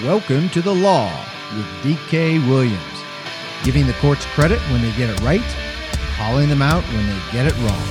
Welcome to the law with DK Williams, giving the courts credit when they get it right, calling them out when they get it wrong.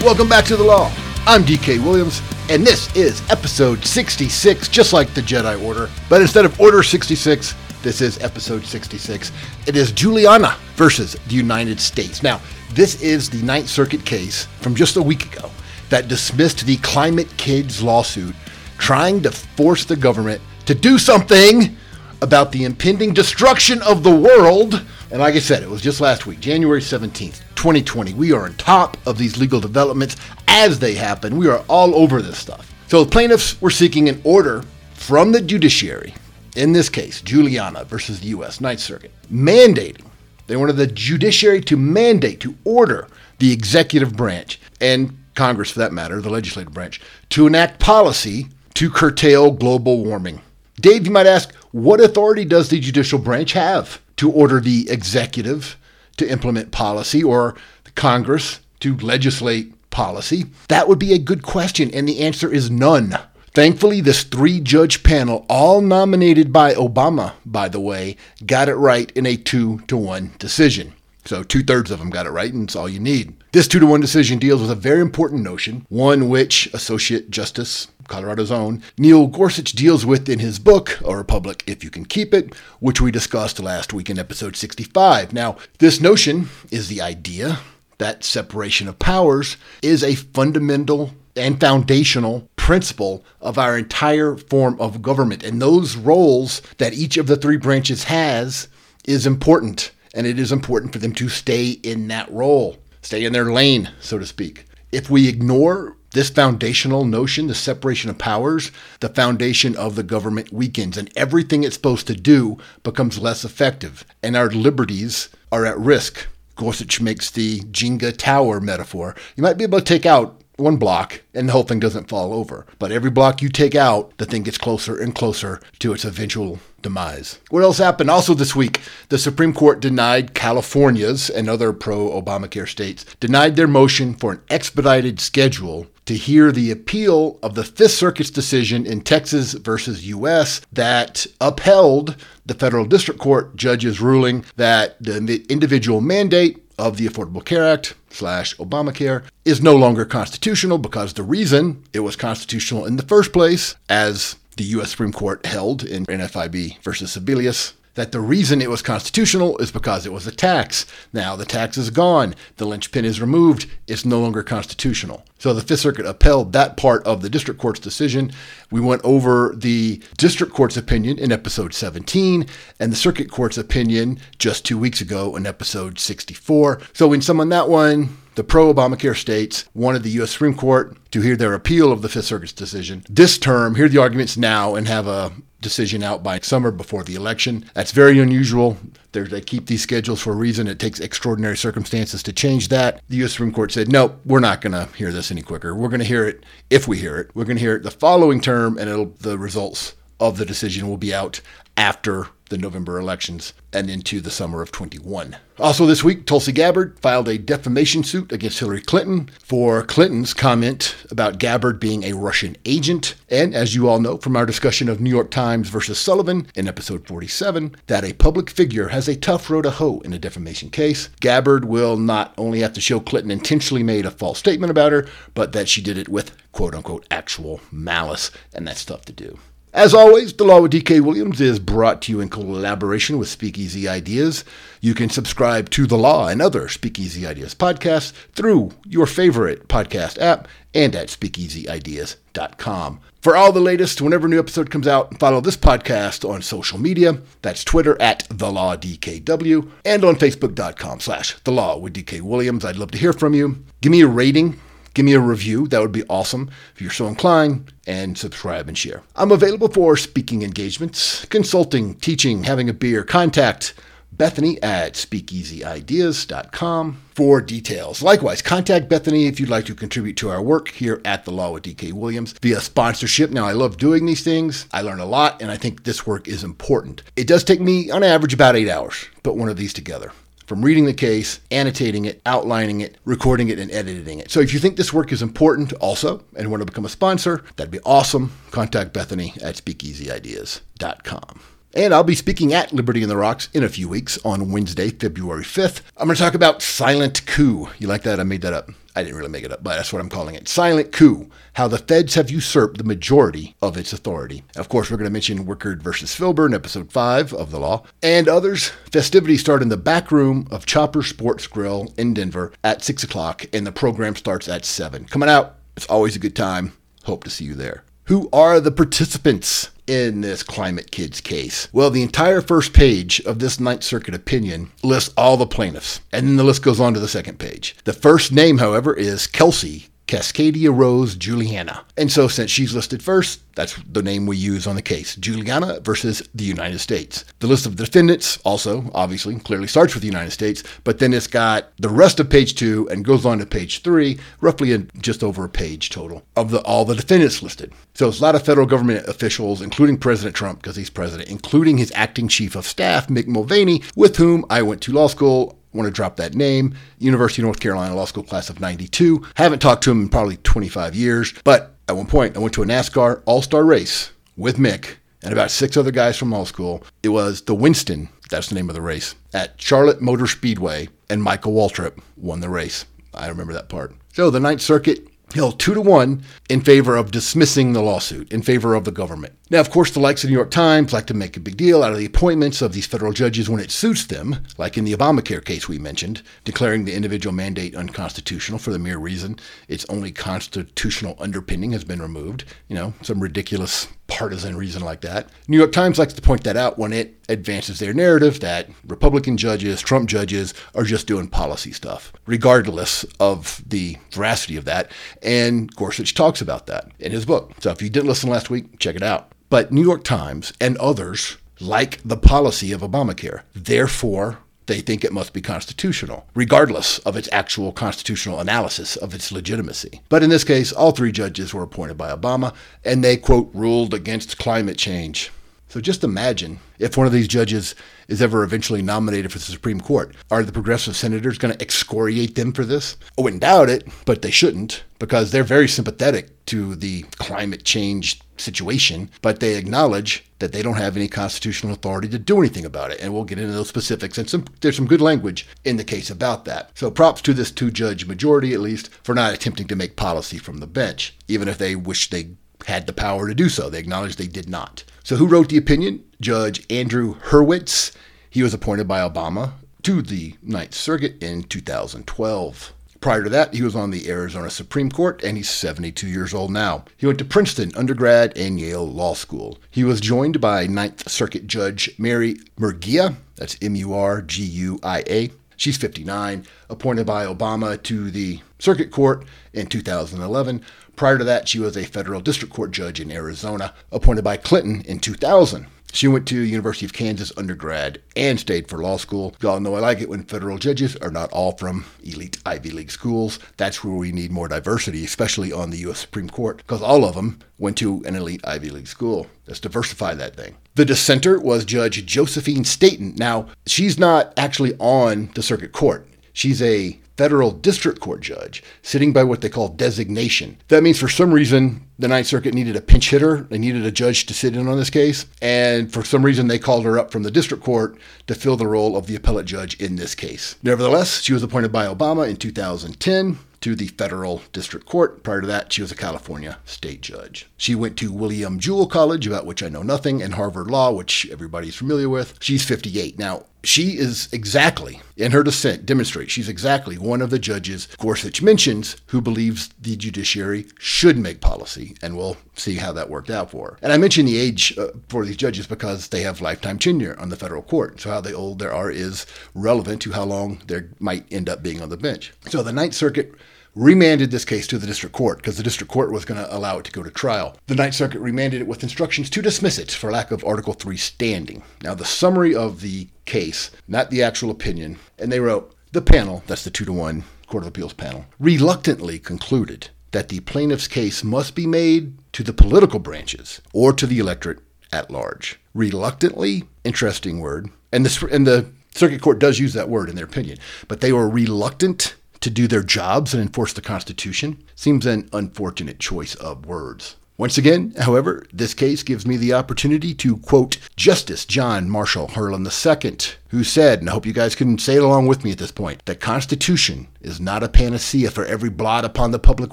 Welcome back to the law. I'm DK Williams, and this is episode 66, just like the Jedi Order. But instead of Order 66, this is episode 66. It is Juliana versus the United States. Now, this is the Ninth Circuit case from just a week ago that dismissed the Climate Kids lawsuit, trying to force the government to do something about the impending destruction of the world. And like I said, it was just last week, January 17th, 2020. We are on top of these legal developments as they happen. We are all over this stuff. So the plaintiffs were seeking an order from the judiciary, in this case, Juliana versus the U.S. Ninth Circuit, mandating, they wanted the judiciary to mandate, to order the executive branch and Congress for that matter, the legislative branch, to enact policy to curtail global warming. Dave, you might ask, what authority does the judicial branch have to order the executive to implement policy or the Congress to legislate policy? That would be a good question, and the answer is none. Thankfully, this three judge panel, all nominated by Obama, by the way, got it right in a two to one decision. So two thirds of them got it right, and it's all you need. This two to one decision deals with a very important notion, one which Associate Justice, Colorado's own, Neil Gorsuch deals with in his book, A Republic If You Can Keep It, which we discussed last week in episode 65. Now, this notion is the idea that separation of powers is a fundamental and foundational principle of our entire form of government. And those roles that each of the three branches has is important and it is important for them to stay in that role, stay in their lane, so to speak. If we ignore this foundational notion, the separation of powers, the foundation of the government weakens, and everything it's supposed to do becomes less effective, and our liberties are at risk. Gorsuch makes the Jenga tower metaphor. You might be able to take out one block and the whole thing doesn't fall over. But every block you take out, the thing gets closer and closer to its eventual demise. What else happened? Also this week, the Supreme Court denied California's and other pro Obamacare states denied their motion for an expedited schedule to hear the appeal of the Fifth Circuit's decision in Texas versus US that upheld the federal district court judge's ruling that the individual mandate of the Affordable Care Act slash Obamacare is no longer constitutional because the reason it was constitutional in the first place, as the U.S. Supreme Court held in NFIB versus Sebelius, that the reason it was constitutional is because it was a tax. Now the tax is gone, the linchpin is removed, it's no longer constitutional. So the Fifth Circuit upheld that part of the district court's decision. We went over the district court's opinion in episode 17 and the circuit court's opinion just two weeks ago in episode 64. So in sum on that one, the pro Obamacare states wanted the U.S. Supreme Court to hear their appeal of the Fifth Circuit's decision this term, hear the arguments now, and have a decision out by summer before the election. That's very unusual. They're, they keep these schedules for a reason. It takes extraordinary circumstances to change that. The U.S. Supreme Court said, no, we're not going to hear this any quicker. We're going to hear it if we hear it. We're going to hear it the following term, and the results of the decision will be out after the November elections and into the summer of 21. Also, this week, Tulsi Gabbard filed a defamation suit against Hillary Clinton for Clinton's comment about Gabbard being a Russian agent. And as you all know from our discussion of New York Times versus Sullivan in episode 47, that a public figure has a tough row to hoe in a defamation case. Gabbard will not only have to show Clinton intentionally made a false statement about her, but that she did it with quote unquote actual malice, and that's tough to do. As always, The Law with DK Williams is brought to you in collaboration with Speakeasy Ideas. You can subscribe to The Law and other Speakeasy Ideas podcasts through your favorite podcast app and at speakeasyideas.com. For all the latest, whenever a new episode comes out, follow this podcast on social media. That's Twitter at The Law DKW and on Facebook.com slash The Law with DK Williams. I'd love to hear from you. Give me a rating Give me a review. That would be awesome if you're so inclined. And subscribe and share. I'm available for speaking engagements, consulting, teaching, having a beer. Contact Bethany at speakeasyideas.com for details. Likewise, contact Bethany if you'd like to contribute to our work here at The Law with DK Williams via sponsorship. Now, I love doing these things. I learn a lot, and I think this work is important. It does take me, on average, about eight hours to put one of these together from reading the case, annotating it, outlining it, recording it, and editing it. So if you think this work is important also and want to become a sponsor, that'd be awesome. Contact Bethany at speakeasyideas.com. And I'll be speaking at Liberty in the Rocks in a few weeks on Wednesday, February 5th. I'm going to talk about Silent Coup. You like that? I made that up. I didn't really make it up, but that's what I'm calling it. Silent Coup How the Feds Have Usurped the Majority of Its Authority. Of course, we're going to mention Wickard versus Filburn, episode 5 of The Law, and others. Festivities start in the back room of Chopper Sports Grill in Denver at 6 o'clock, and the program starts at 7. Coming out, it's always a good time. Hope to see you there. Who are the participants in this Climate Kids case? Well, the entire first page of this Ninth Circuit opinion lists all the plaintiffs, and then the list goes on to the second page. The first name, however, is Kelsey Cascadia Rose Juliana. And so, since she's listed first, that's the name we use on the case Juliana versus the United States. The list of defendants also, obviously, clearly starts with the United States, but then it's got the rest of page two and goes on to page three, roughly in just over a page total of the, all the defendants listed. So, it's a lot of federal government officials, including President Trump, because he's president, including his acting chief of staff, Mick Mulvaney, with whom I went to law school want to drop that name. University of North Carolina Law School class of 92. Haven't talked to him in probably 25 years, but at one point I went to a NASCAR All Star race with Mick and about six other guys from law school. It was the Winston, that's the name of the race, at Charlotte Motor Speedway, and Michael Waltrip won the race. I remember that part. So the Ninth Circuit held two to one in favor of dismissing the lawsuit, in favor of the government. Now, of course, the likes of the New York Times like to make a big deal out of the appointments of these federal judges when it suits them, like in the Obamacare case we mentioned, declaring the individual mandate unconstitutional for the mere reason its only constitutional underpinning has been removed. You know, some ridiculous partisan reason like that. New York Times likes to point that out when it advances their narrative that Republican judges, Trump judges, are just doing policy stuff, regardless of the veracity of that. And Gorsuch talks about that in his book. So if you didn't listen last week, check it out. But New York Times and others like the policy of Obamacare. Therefore, they think it must be constitutional, regardless of its actual constitutional analysis of its legitimacy. But in this case, all three judges were appointed by Obama, and they, quote, ruled against climate change. So just imagine if one of these judges is ever eventually nominated for the Supreme Court. Are the progressive senators going to excoriate them for this? I wouldn't doubt it, but they shouldn't because they're very sympathetic to the climate change situation, but they acknowledge that they don't have any constitutional authority to do anything about it. And we'll get into those specifics. And some, there's some good language in the case about that. So props to this two judge majority, at least, for not attempting to make policy from the bench, even if they wish they had the power to do so. They acknowledged they did not. So, who wrote the opinion? Judge Andrew Hurwitz. He was appointed by Obama to the Ninth Circuit in 2012. Prior to that, he was on the Arizona Supreme Court, and he's 72 years old now. He went to Princeton undergrad and Yale Law School. He was joined by Ninth Circuit Judge Mary Murguia, that's M U R G U I A. She's 59, appointed by Obama to the Circuit Court in 2011. Prior to that, she was a federal district court judge in Arizona, appointed by Clinton in 2000. She went to University of Kansas undergrad and stayed for law school. Y'all know I like it when federal judges are not all from elite Ivy League schools. That's where we need more diversity, especially on the U.S. Supreme Court, because all of them went to an elite Ivy League school. Let's diversify that thing. The dissenter was Judge Josephine Staton. Now, she's not actually on the circuit court. She's a federal district court judge sitting by what they call designation. That means for some reason the Ninth Circuit needed a pinch hitter. They needed a judge to sit in on this case. And for some reason, they called her up from the district court to fill the role of the appellate judge in this case. Nevertheless, she was appointed by Obama in 2010 to the federal district court. Prior to that, she was a California state judge. She went to William Jewell College, about which I know nothing, and Harvard Law, which everybody's familiar with. She's 58. Now, she is exactly, in her dissent, demonstrates she's exactly one of the judges Gorsuch mentions who believes the judiciary should make policy, and we'll see how that worked out for her. And I mention the age uh, for these judges because they have lifetime tenure on the federal court. So how old they are is relevant to how long they might end up being on the bench. So the Ninth Circuit remanded this case to the district court because the district court was going to allow it to go to trial. The Ninth Circuit remanded it with instructions to dismiss it for lack of Article 3 standing. Now, the summary of the case, not the actual opinion, and they wrote the panel, that's the two to one Court of Appeals panel, reluctantly concluded that the plaintiff's case must be made to the political branches or to the electorate at large. Reluctantly, interesting word. And this and the Circuit Court does use that word in their opinion, but they were reluctant to do their jobs and enforce the Constitution. Seems an unfortunate choice of words. Once again, however, this case gives me the opportunity to quote Justice John Marshall Harlan II, who said, and I hope you guys can say it along with me at this point, the Constitution is not a panacea for every blot upon the public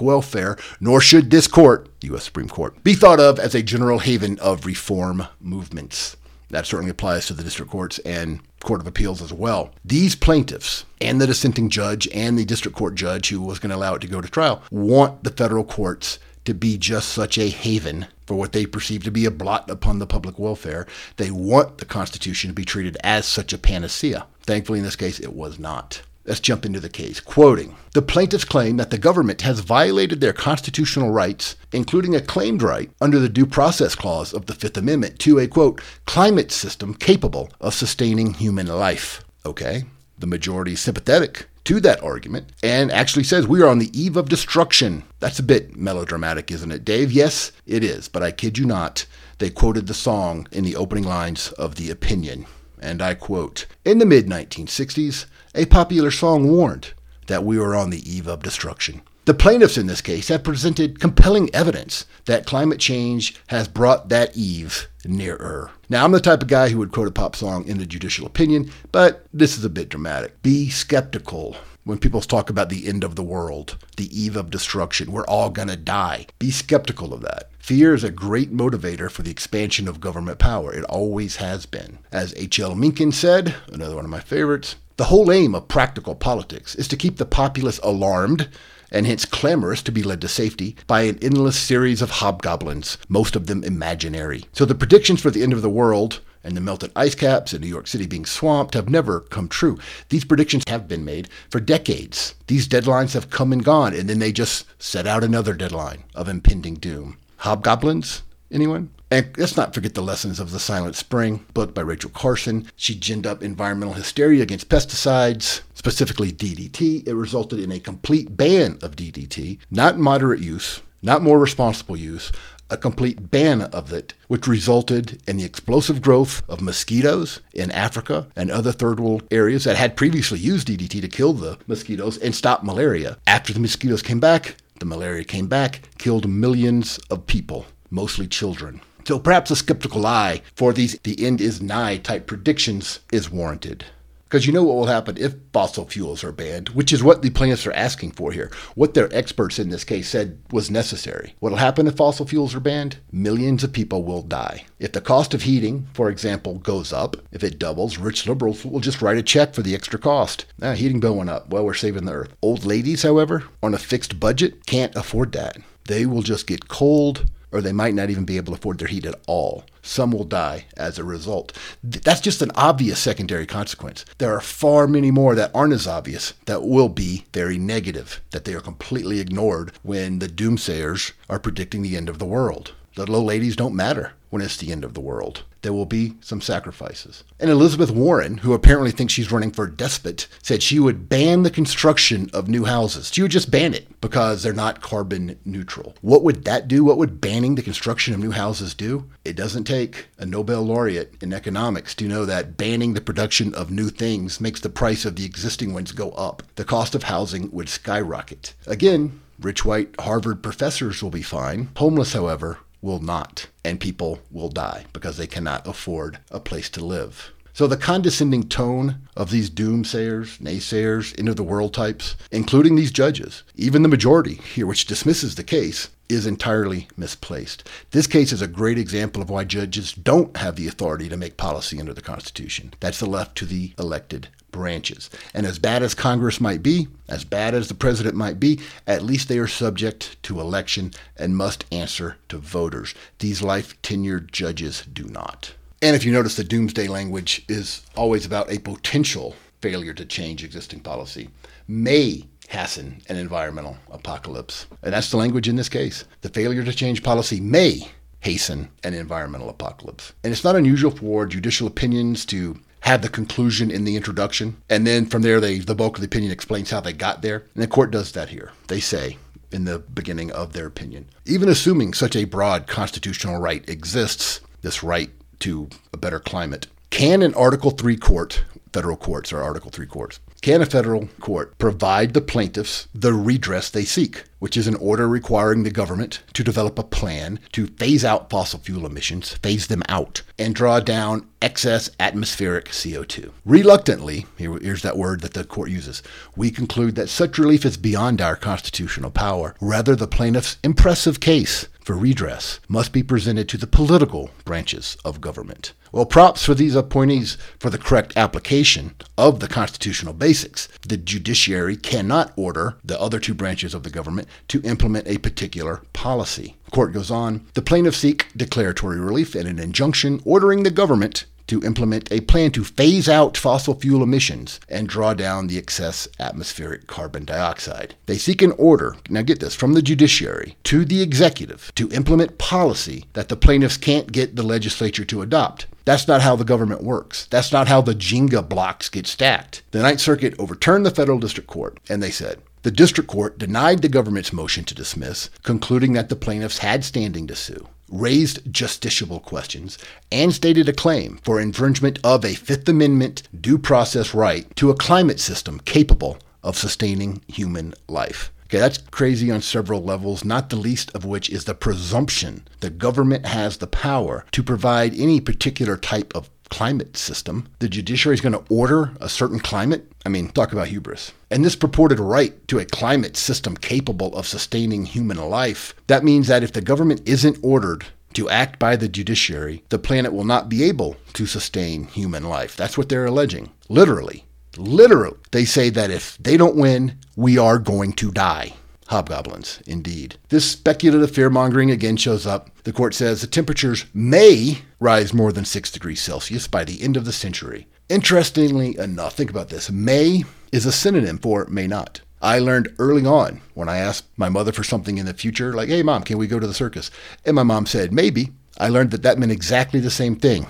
welfare, nor should this court, the U.S. Supreme Court, be thought of as a general haven of reform movements. That certainly applies to the district courts and Court of Appeals as well. These plaintiffs and the dissenting judge and the district court judge who was going to allow it to go to trial want the federal courts to be just such a haven for what they perceive to be a blot upon the public welfare. They want the Constitution to be treated as such a panacea. Thankfully, in this case, it was not. Let's jump into the case. Quoting The plaintiffs claim that the government has violated their constitutional rights, including a claimed right under the Due Process Clause of the Fifth Amendment to a quote, climate system capable of sustaining human life. Okay, the majority is sympathetic to that argument and actually says we are on the eve of destruction. That's a bit melodramatic, isn't it, Dave? Yes, it is, but I kid you not. They quoted the song in the opening lines of The Opinion. And I quote In the mid 1960s, a popular song warned that we were on the eve of destruction. The plaintiffs in this case have presented compelling evidence that climate change has brought that eve nearer. Now, I'm the type of guy who would quote a pop song in a judicial opinion, but this is a bit dramatic. Be skeptical when people talk about the end of the world, the eve of destruction. We're all going to die. Be skeptical of that. Fear is a great motivator for the expansion of government power. It always has been. As H.L. Mencken said, another one of my favorites, the whole aim of practical politics is to keep the populace alarmed and hence clamorous to be led to safety by an endless series of hobgoblins, most of them imaginary. So the predictions for the end of the world and the melted ice caps and New York City being swamped have never come true. These predictions have been made for decades. These deadlines have come and gone, and then they just set out another deadline of impending doom. Hobgoblins? Anyone? And let's not forget the lessons of The Silent Spring, book by Rachel Carson. She ginned up environmental hysteria against pesticides, specifically DDT. It resulted in a complete ban of DDT, not moderate use, not more responsible use, a complete ban of it, which resulted in the explosive growth of mosquitoes in Africa and other third world areas that had previously used DDT to kill the mosquitoes and stop malaria. After the mosquitoes came back, the malaria came back, killed millions of people, mostly children. So perhaps a skeptical eye for these the end is nigh type predictions is warranted. Because you know what will happen if fossil fuels are banned, which is what the plaintiffs are asking for here. What their experts in this case said was necessary. What will happen if fossil fuels are banned? Millions of people will die. If the cost of heating, for example, goes up, if it doubles, rich liberals will just write a check for the extra cost. Ah, heating bill went up. Well, we're saving the earth. Old ladies, however, on a fixed budget, can't afford that. They will just get cold or they might not even be able to afford their heat at all. Some will die as a result. That's just an obvious secondary consequence. There are far many more that aren't as obvious that will be very negative, that they are completely ignored when the doomsayers are predicting the end of the world. The low ladies don't matter when it's the end of the world. There will be some sacrifices. And Elizabeth Warren, who apparently thinks she's running for despot, said she would ban the construction of new houses. She would just ban it because they're not carbon neutral. What would that do? What would banning the construction of new houses do? It doesn't take a Nobel laureate in economics to know that banning the production of new things makes the price of the existing ones go up. The cost of housing would skyrocket. Again, rich white Harvard professors will be fine. Homeless, however, will not, and people will die because they cannot afford a place to live. So the condescending tone of these doomsayers, naysayers, end of the world types, including these judges, even the majority here which dismisses the case, is entirely misplaced. This case is a great example of why judges don't have the authority to make policy under the Constitution. That's left to the elected branches. And as bad as Congress might be, as bad as the president might be, at least they are subject to election and must answer to voters. These life tenured judges do not. And if you notice, the doomsday language is always about a potential failure to change existing policy. May hasten an environmental apocalypse. And that's the language in this case. The failure to change policy may hasten an environmental apocalypse. And it's not unusual for judicial opinions to have the conclusion in the introduction, and then from there, they the bulk of the opinion explains how they got there. And the court does that here. They say in the beginning of their opinion, even assuming such a broad constitutional right exists, this right to a better climate, can an Article 3 court federal courts or Article 3 courts. Can a federal court provide the plaintiffs the redress they seek, which is an order requiring the government to develop a plan to phase out fossil fuel emissions, phase them out, and draw down excess atmospheric CO2? Reluctantly, here, here's that word that the court uses, we conclude that such relief is beyond our constitutional power. Rather, the plaintiff's impressive case for redress must be presented to the political branches of government. Well, props for these appointees for the correct application of the constitutional basics. The judiciary cannot order the other two branches of the government to implement a particular policy. Court goes on the plaintiffs seek declaratory relief and an injunction ordering the government to implement a plan to phase out fossil fuel emissions and draw down the excess atmospheric carbon dioxide. They seek an order, now get this, from the judiciary to the executive to implement policy that the plaintiffs can't get the legislature to adopt. That's not how the government works. That's not how the Jenga blocks get stacked. The Ninth Circuit overturned the federal district court, and they said, the district court denied the government's motion to dismiss, concluding that the plaintiffs had standing to sue raised justiciable questions, and stated a claim for infringement of a Fifth Amendment due process right to a climate system capable of sustaining human life. Okay, that's crazy on several levels, not the least of which is the presumption the government has the power to provide any particular type of climate system. The judiciary is going to order a certain climate. I mean, talk about hubris. And this purported right to a climate system capable of sustaining human life, that means that if the government isn't ordered to act by the judiciary, the planet will not be able to sustain human life. That's what they're alleging. Literally. Literally. They say that if they don't win, we are going to die. Hobgoblins, indeed. This speculative fear mongering again shows up. The court says the temperatures may rise more than 6 degrees Celsius by the end of the century. Interestingly enough, think about this may is a synonym for may not. I learned early on when I asked my mother for something in the future, like, hey, mom, can we go to the circus? And my mom said, maybe. I learned that that meant exactly the same thing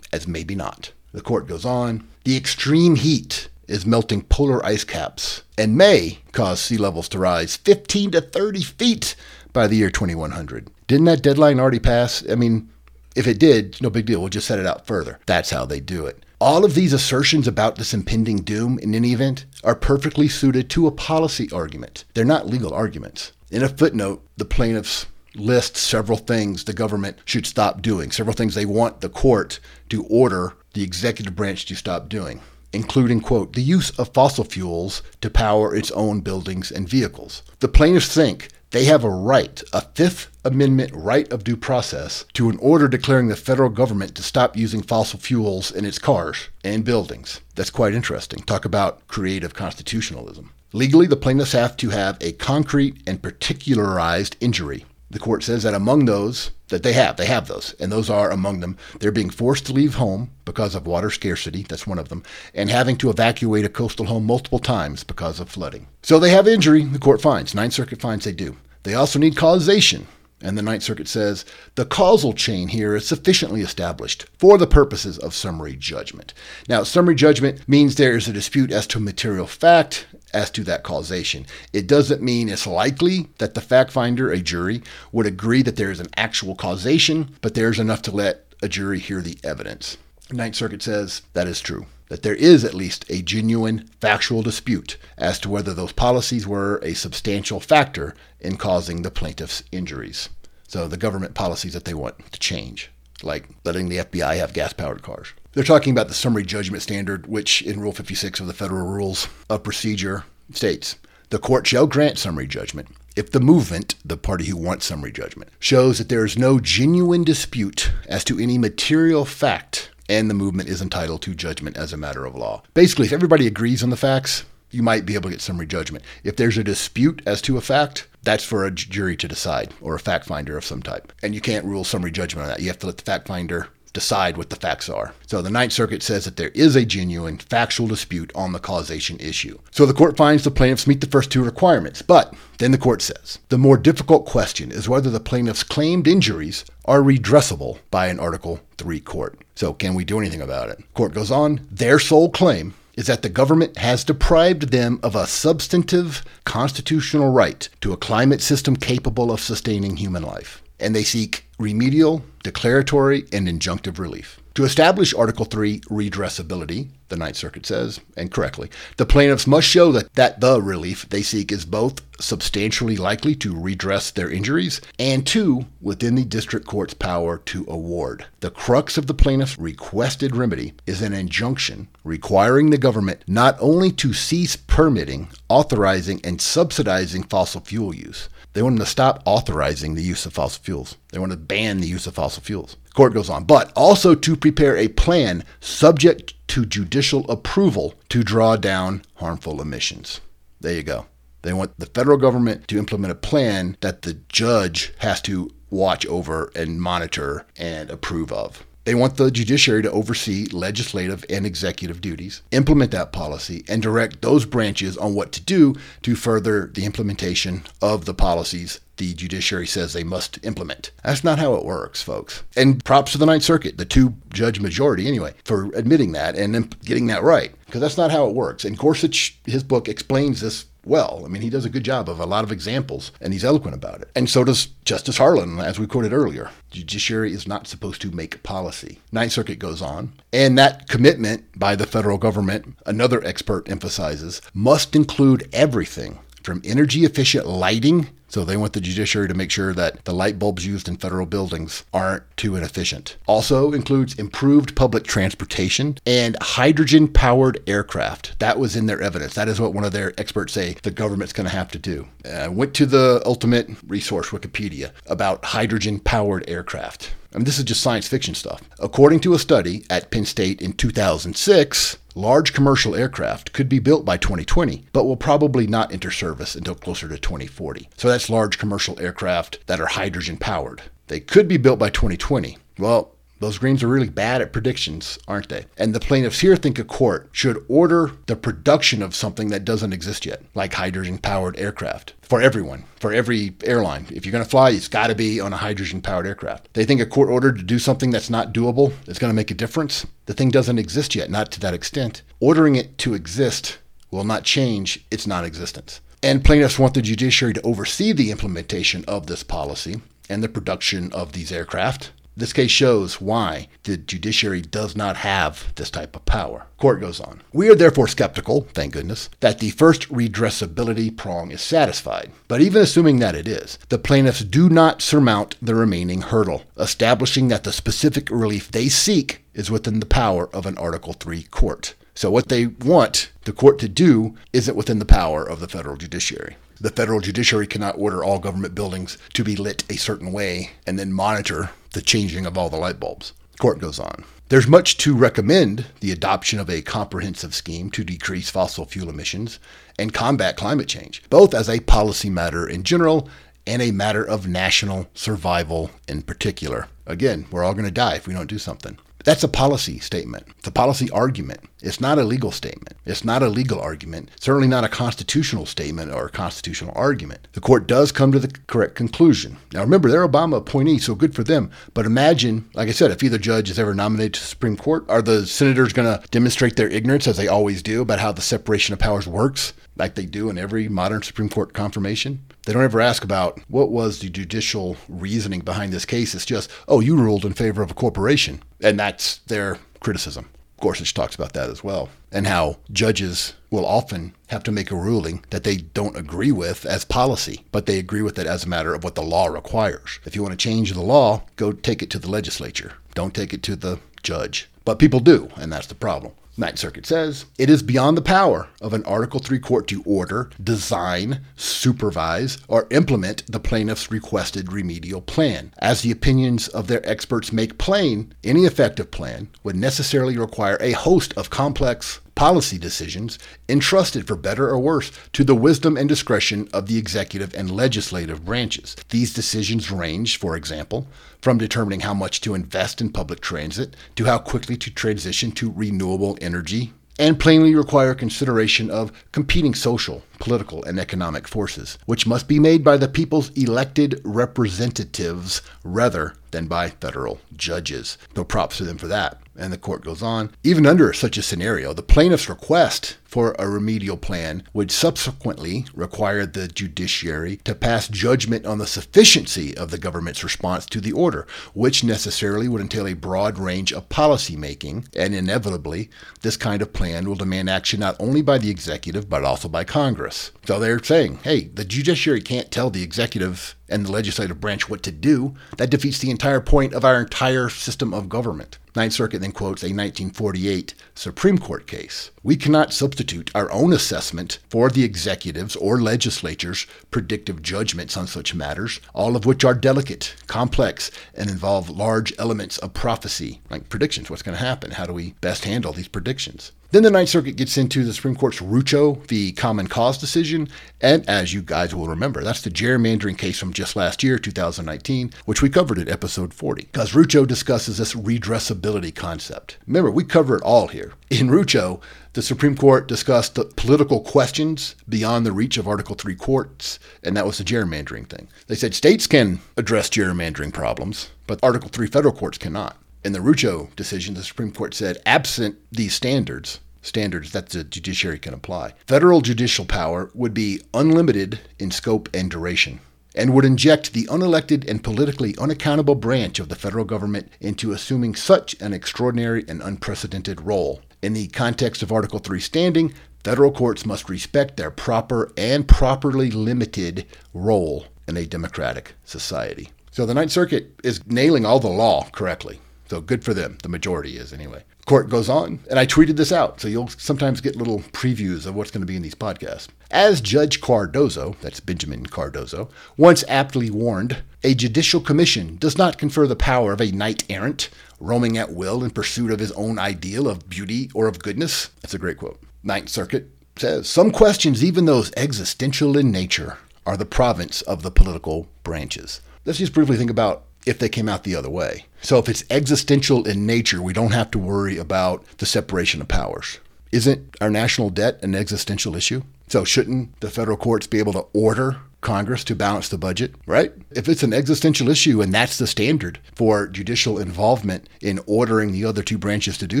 as maybe not. The court goes on. The extreme heat is melting polar ice caps and may cause sea levels to rise 15 to 30 feet by the year 2100. Didn't that deadline already pass? I mean, if it did, no big deal. We'll just set it out further. That's how they do it. All of these assertions about this impending doom, in any event, are perfectly suited to a policy argument. They're not legal arguments. In a footnote, the plaintiffs list several things the government should stop doing, several things they want the court to order the executive branch to stop doing including, quote, the use of fossil fuels to power its own buildings and vehicles. The plaintiffs think they have a right, a Fifth Amendment right of due process, to an order declaring the federal government to stop using fossil fuels in its cars and buildings. That's quite interesting. Talk about creative constitutionalism. Legally, the plaintiffs have to have a concrete and particularized injury the court says that among those that they have, they have those, and those are among them, they're being forced to leave home because of water scarcity, that's one of them, and having to evacuate a coastal home multiple times because of flooding. So they have injury, the court finds. Ninth Circuit finds they do. They also need causation. And the Ninth Circuit says the causal chain here is sufficiently established for the purposes of summary judgment. Now, summary judgment means there is a dispute as to material fact as to that causation. It doesn't mean it's likely that the fact finder, a jury, would agree that there is an actual causation, but there's enough to let a jury hear the evidence. Ninth Circuit says that is true that there is at least a genuine factual dispute as to whether those policies were a substantial factor in causing the plaintiff's injuries. So the government policies that they want to change, like letting the FBI have gas powered cars. They're talking about the summary judgment standard, which in Rule 56 of the Federal Rules of Procedure states the court shall grant summary judgment if the movant, the party who wants summary judgment, shows that there is no genuine dispute as to any material fact and the movant is entitled to judgment as a matter of law. Basically, if everybody agrees on the facts, you might be able to get summary judgment. If there's a dispute as to a fact, that's for a jury to decide or a fact finder of some type. And you can't rule summary judgment on that. You have to let the fact finder decide what the facts are. So the Ninth Circuit says that there is a genuine factual dispute on the causation issue. So the court finds the plaintiffs meet the first two requirements. But then the court says the more difficult question is whether the plaintiffs' claimed injuries are redressable by an Article 3 court. So can we do anything about it? Court goes on, their sole claim is that the government has deprived them of a substantive constitutional right to a climate system capable of sustaining human life. And they seek remedial, declaratory, and injunctive relief. To establish Article 3 redressability, the Ninth Circuit says, and correctly, the plaintiffs must show that, that the relief they seek is both substantially likely to redress their injuries and, two, within the district court's power to award. The crux of the plaintiff's requested remedy is an injunction requiring the government not only to cease permitting, authorizing, and subsidizing fossil fuel use, they want them to stop authorizing the use of fossil fuels. They want to ban the use of fossil fuels. Court goes on, but also to prepare a plan subject to judicial approval to draw down harmful emissions. There you go. They want the federal government to implement a plan that the judge has to watch over and monitor and approve of. They want the judiciary to oversee legislative and executive duties, implement that policy, and direct those branches on what to do to further the implementation of the policies the judiciary says they must implement. That's not how it works, folks. And props to the Ninth Circuit, the two judge majority anyway, for admitting that and then getting that right, because that's not how it works. And Gorsuch, his book explains this well. I mean, he does a good job of a lot of examples, and he's eloquent about it. And so does Justice Harlan, as we quoted earlier. Judiciary is not supposed to make policy. Ninth Circuit goes on, and that commitment by the federal government, another expert emphasizes, must include everything from energy efficient lighting so they want the judiciary to make sure that the light bulbs used in federal buildings aren't too inefficient. Also includes improved public transportation and hydrogen powered aircraft. That was in their evidence. That is what one of their experts say the government's going to have to do. I went to the ultimate resource, Wikipedia, about hydrogen powered aircraft. I mean, this is just science fiction stuff. According to a study at Penn State in 2006, large commercial aircraft could be built by 2020, but will probably not enter service until closer to 2040. So that's large commercial aircraft that are hydrogen powered. They could be built by 2020. Well, those Greens are really bad at predictions, aren't they? And the plaintiffs here think a court should order the production of something that doesn't exist yet, like hydrogen powered aircraft for everyone, for every airline. If you're going to fly, it's got to be on a hydrogen powered aircraft. They think a court order to do something that's not doable is going to make a difference. The thing doesn't exist yet, not to that extent. Ordering it to exist will not change its non existence. And plaintiffs want the judiciary to oversee the implementation of this policy and the production of these aircraft this case shows why the judiciary does not have this type of power. Court goes on. We are therefore skeptical, thank goodness, that the first redressability prong is satisfied. But even assuming that it is, the plaintiffs do not surmount the remaining hurdle, establishing that the specific relief they seek is within the power of an Article 3 court. So, what they want the court to do isn't within the power of the federal judiciary. The federal judiciary cannot order all government buildings to be lit a certain way and then monitor the changing of all the light bulbs. Court goes on. There's much to recommend the adoption of a comprehensive scheme to decrease fossil fuel emissions and combat climate change, both as a policy matter in general and a matter of national survival in particular. Again, we're all going to die if we don't do something. That's a policy statement. It's a policy argument. It's not a legal statement. It's not a legal argument. Certainly not a constitutional statement or a constitutional argument. The court does come to the correct conclusion. Now remember, they're Obama appointees, so good for them. But imagine, like I said, if either judge is ever nominated to the Supreme Court, are the senators going to demonstrate their ignorance, as they always do, about how the separation of powers works, like they do in every modern Supreme Court confirmation? They don't ever ask about what was the judicial reasoning behind this case. It's just, oh, you ruled in favor of a corporation. And that's their criticism. Gorsuch talks about that as well, and how judges will often have to make a ruling that they don't agree with as policy, but they agree with it as a matter of what the law requires. If you want to change the law, go take it to the legislature. Don't take it to the judge. But people do, and that's the problem. Ninth Circuit says it is beyond the power of an Article 3 court to order, design, supervise, or implement the plaintiff's requested remedial plan. As the opinions of their experts make plain, any effective plan would necessarily require a host of complex policy decisions entrusted for better or worse to the wisdom and discretion of the executive and legislative branches. These decisions range, for example, from determining how much to invest in public transit to how quickly to transition to renewable energy, and plainly require consideration of competing social political, and economic forces, which must be made by the people's elected representatives rather than by federal judges. No props to them for that. And the court goes on. Even under such a scenario, the plaintiff's request for a remedial plan would subsequently require the judiciary to pass judgment on the sufficiency of the government's response to the order, which necessarily would entail a broad range of policy making, and inevitably, this kind of plan will demand action not only by the executive but also by Congress. So they're saying, hey, the judiciary can't tell the executive and the legislative branch what to do. That defeats the entire point of our entire system of government. Ninth Circuit then quotes a 1948 Supreme Court case. We cannot substitute our own assessment for the executive's or legislature's predictive judgments on such matters, all of which are delicate, complex, and involve large elements of prophecy, like predictions. What's going to happen? How do we best handle these predictions? Then the Ninth Circuit gets into the Supreme Court's Rucho the Common Cause decision. And as you guys will remember, that's the gerrymandering case from just last year, 2019, which we covered in episode 40. Because Rucho discusses this redressability concept. Remember, we cover it all here. In Rucho, the Supreme Court discussed the political questions beyond the reach of Article 3 courts, and that was the gerrymandering thing. They said states can address gerrymandering problems, but Article 3 federal courts cannot. In the Rucho decision, the Supreme Court said, absent these standards, standards that the judiciary can apply. Federal judicial power would be unlimited in scope and duration and would inject the unelected and politically unaccountable branch of the federal government into assuming such an extraordinary and unprecedented role. In the context of Article 3 standing, federal courts must respect their proper and properly limited role in a democratic society. So the Ninth Circuit is nailing all the law correctly. So good for them. The majority is, anyway court goes on, and I tweeted this out, so you'll sometimes get little previews of what's going to be in these podcasts. As Judge Cardozo, that's Benjamin Cardozo, once aptly warned, a judicial commission does not confer the power of a knight errant roaming at will in pursuit of his own ideal of beauty or of goodness. That's a great quote. Ninth Circuit says some questions, even those existential in nature, are the province of the political branches. Let's just briefly think about if they came out the other way. So if it's existential in nature, we don't have to worry about the separation of powers. Isn't our national debt an existential issue? So shouldn't the federal courts be able to order Congress to balance the budget, right? If it's an existential issue and that's the standard for judicial involvement in ordering the other two branches to do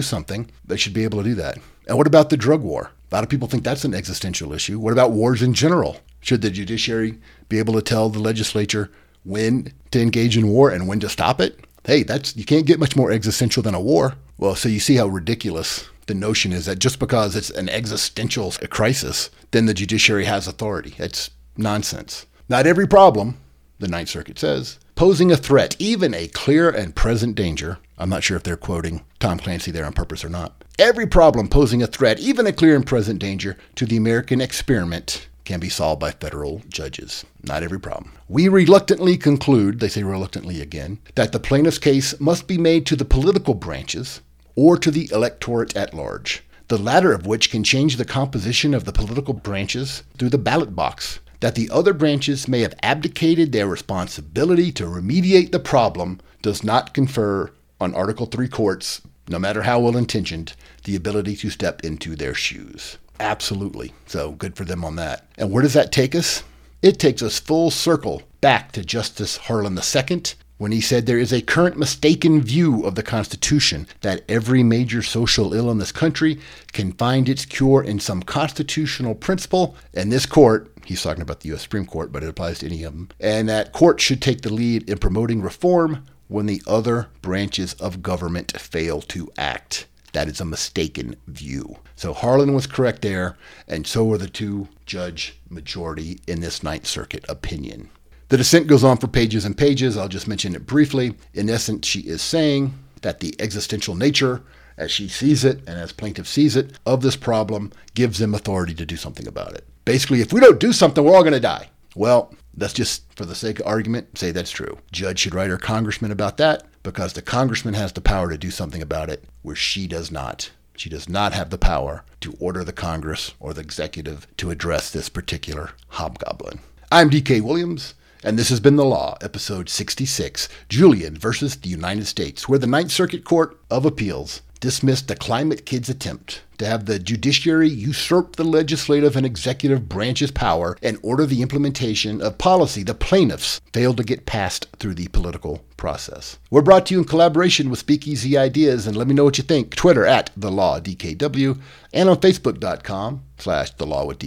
something, they should be able to do that. And what about the drug war? A lot of people think that's an existential issue. What about wars in general? Should the judiciary be able to tell the legislature when to engage in war and when to stop it. Hey, that's you can't get much more existential than a war. Well, so you see how ridiculous the notion is that just because it's an existential crisis, then the judiciary has authority. It's nonsense. Not every problem, the Ninth Circuit says, posing a threat, even a clear and present danger. I'm not sure if they're quoting Tom Clancy there on purpose or not. Every problem posing a threat, even a clear and present danger to the American experiment can be solved by federal judges. Not every problem. We reluctantly conclude, they say reluctantly again, that the plaintiff's case must be made to the political branches or to the electorate at large, the latter of which can change the composition of the political branches through the ballot box. That the other branches may have abdicated their responsibility to remediate the problem does not confer on Article 3 courts, no matter how well intentioned, the ability to step into their shoes. Absolutely. So good for them on that. And where does that take us? It takes us full circle back to Justice Harlan II when he said there is a current mistaken view of the Constitution that every major social ill in this country can find its cure in some constitutional principle, and this court, he's talking about the U.S. Supreme Court, but it applies to any of them, and that court should take the lead in promoting reform when the other branches of government fail to act. That is a mistaken view. So Harlan was correct there, and so were the two judge majority in this Ninth Circuit opinion. The dissent goes on for pages and pages. I'll just mention it briefly. In essence, she is saying that the existential nature, as she sees it and as plaintiff sees it, of this problem gives them authority to do something about it. Basically, if we don't do something, we're all going to die. Well, let's just, for the sake of argument, say that's true. Judge should write her congressman about that because the congressman has the power to do something about it where she does not. She does not have the power to order the Congress or the executive to address this particular hobgoblin. I'm DK Williams, and this has been The Law, episode 66 Julian versus the United States, where the Ninth Circuit Court of Appeals dismissed the Climate Kids attempt to have the judiciary usurp the legislative and executive branch's power and order the implementation of policy the plaintiffs failed to get passed through the political process. We're brought to you in collaboration with Speakeasy Ideas, and let me know what you think. Twitter at the Law DKW and on Facebook.com slash the Law with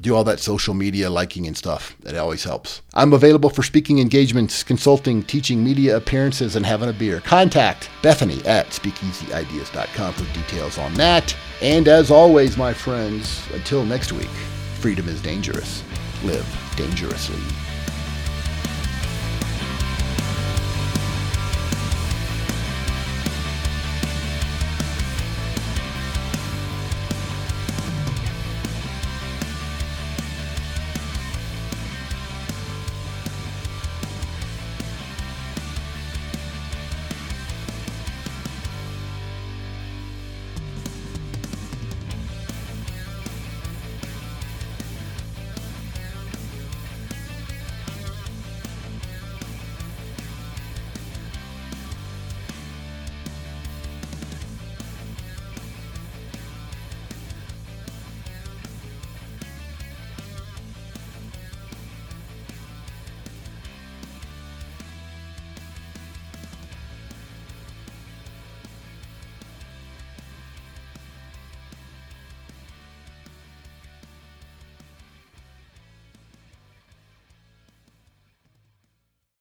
do all that social media liking and stuff. It always helps. I'm available for speaking engagements, consulting, teaching, media appearances, and having a beer. Contact Bethany at speakeasyideas.com for details on that. And as always, my friends, until next week, freedom is dangerous. Live dangerously.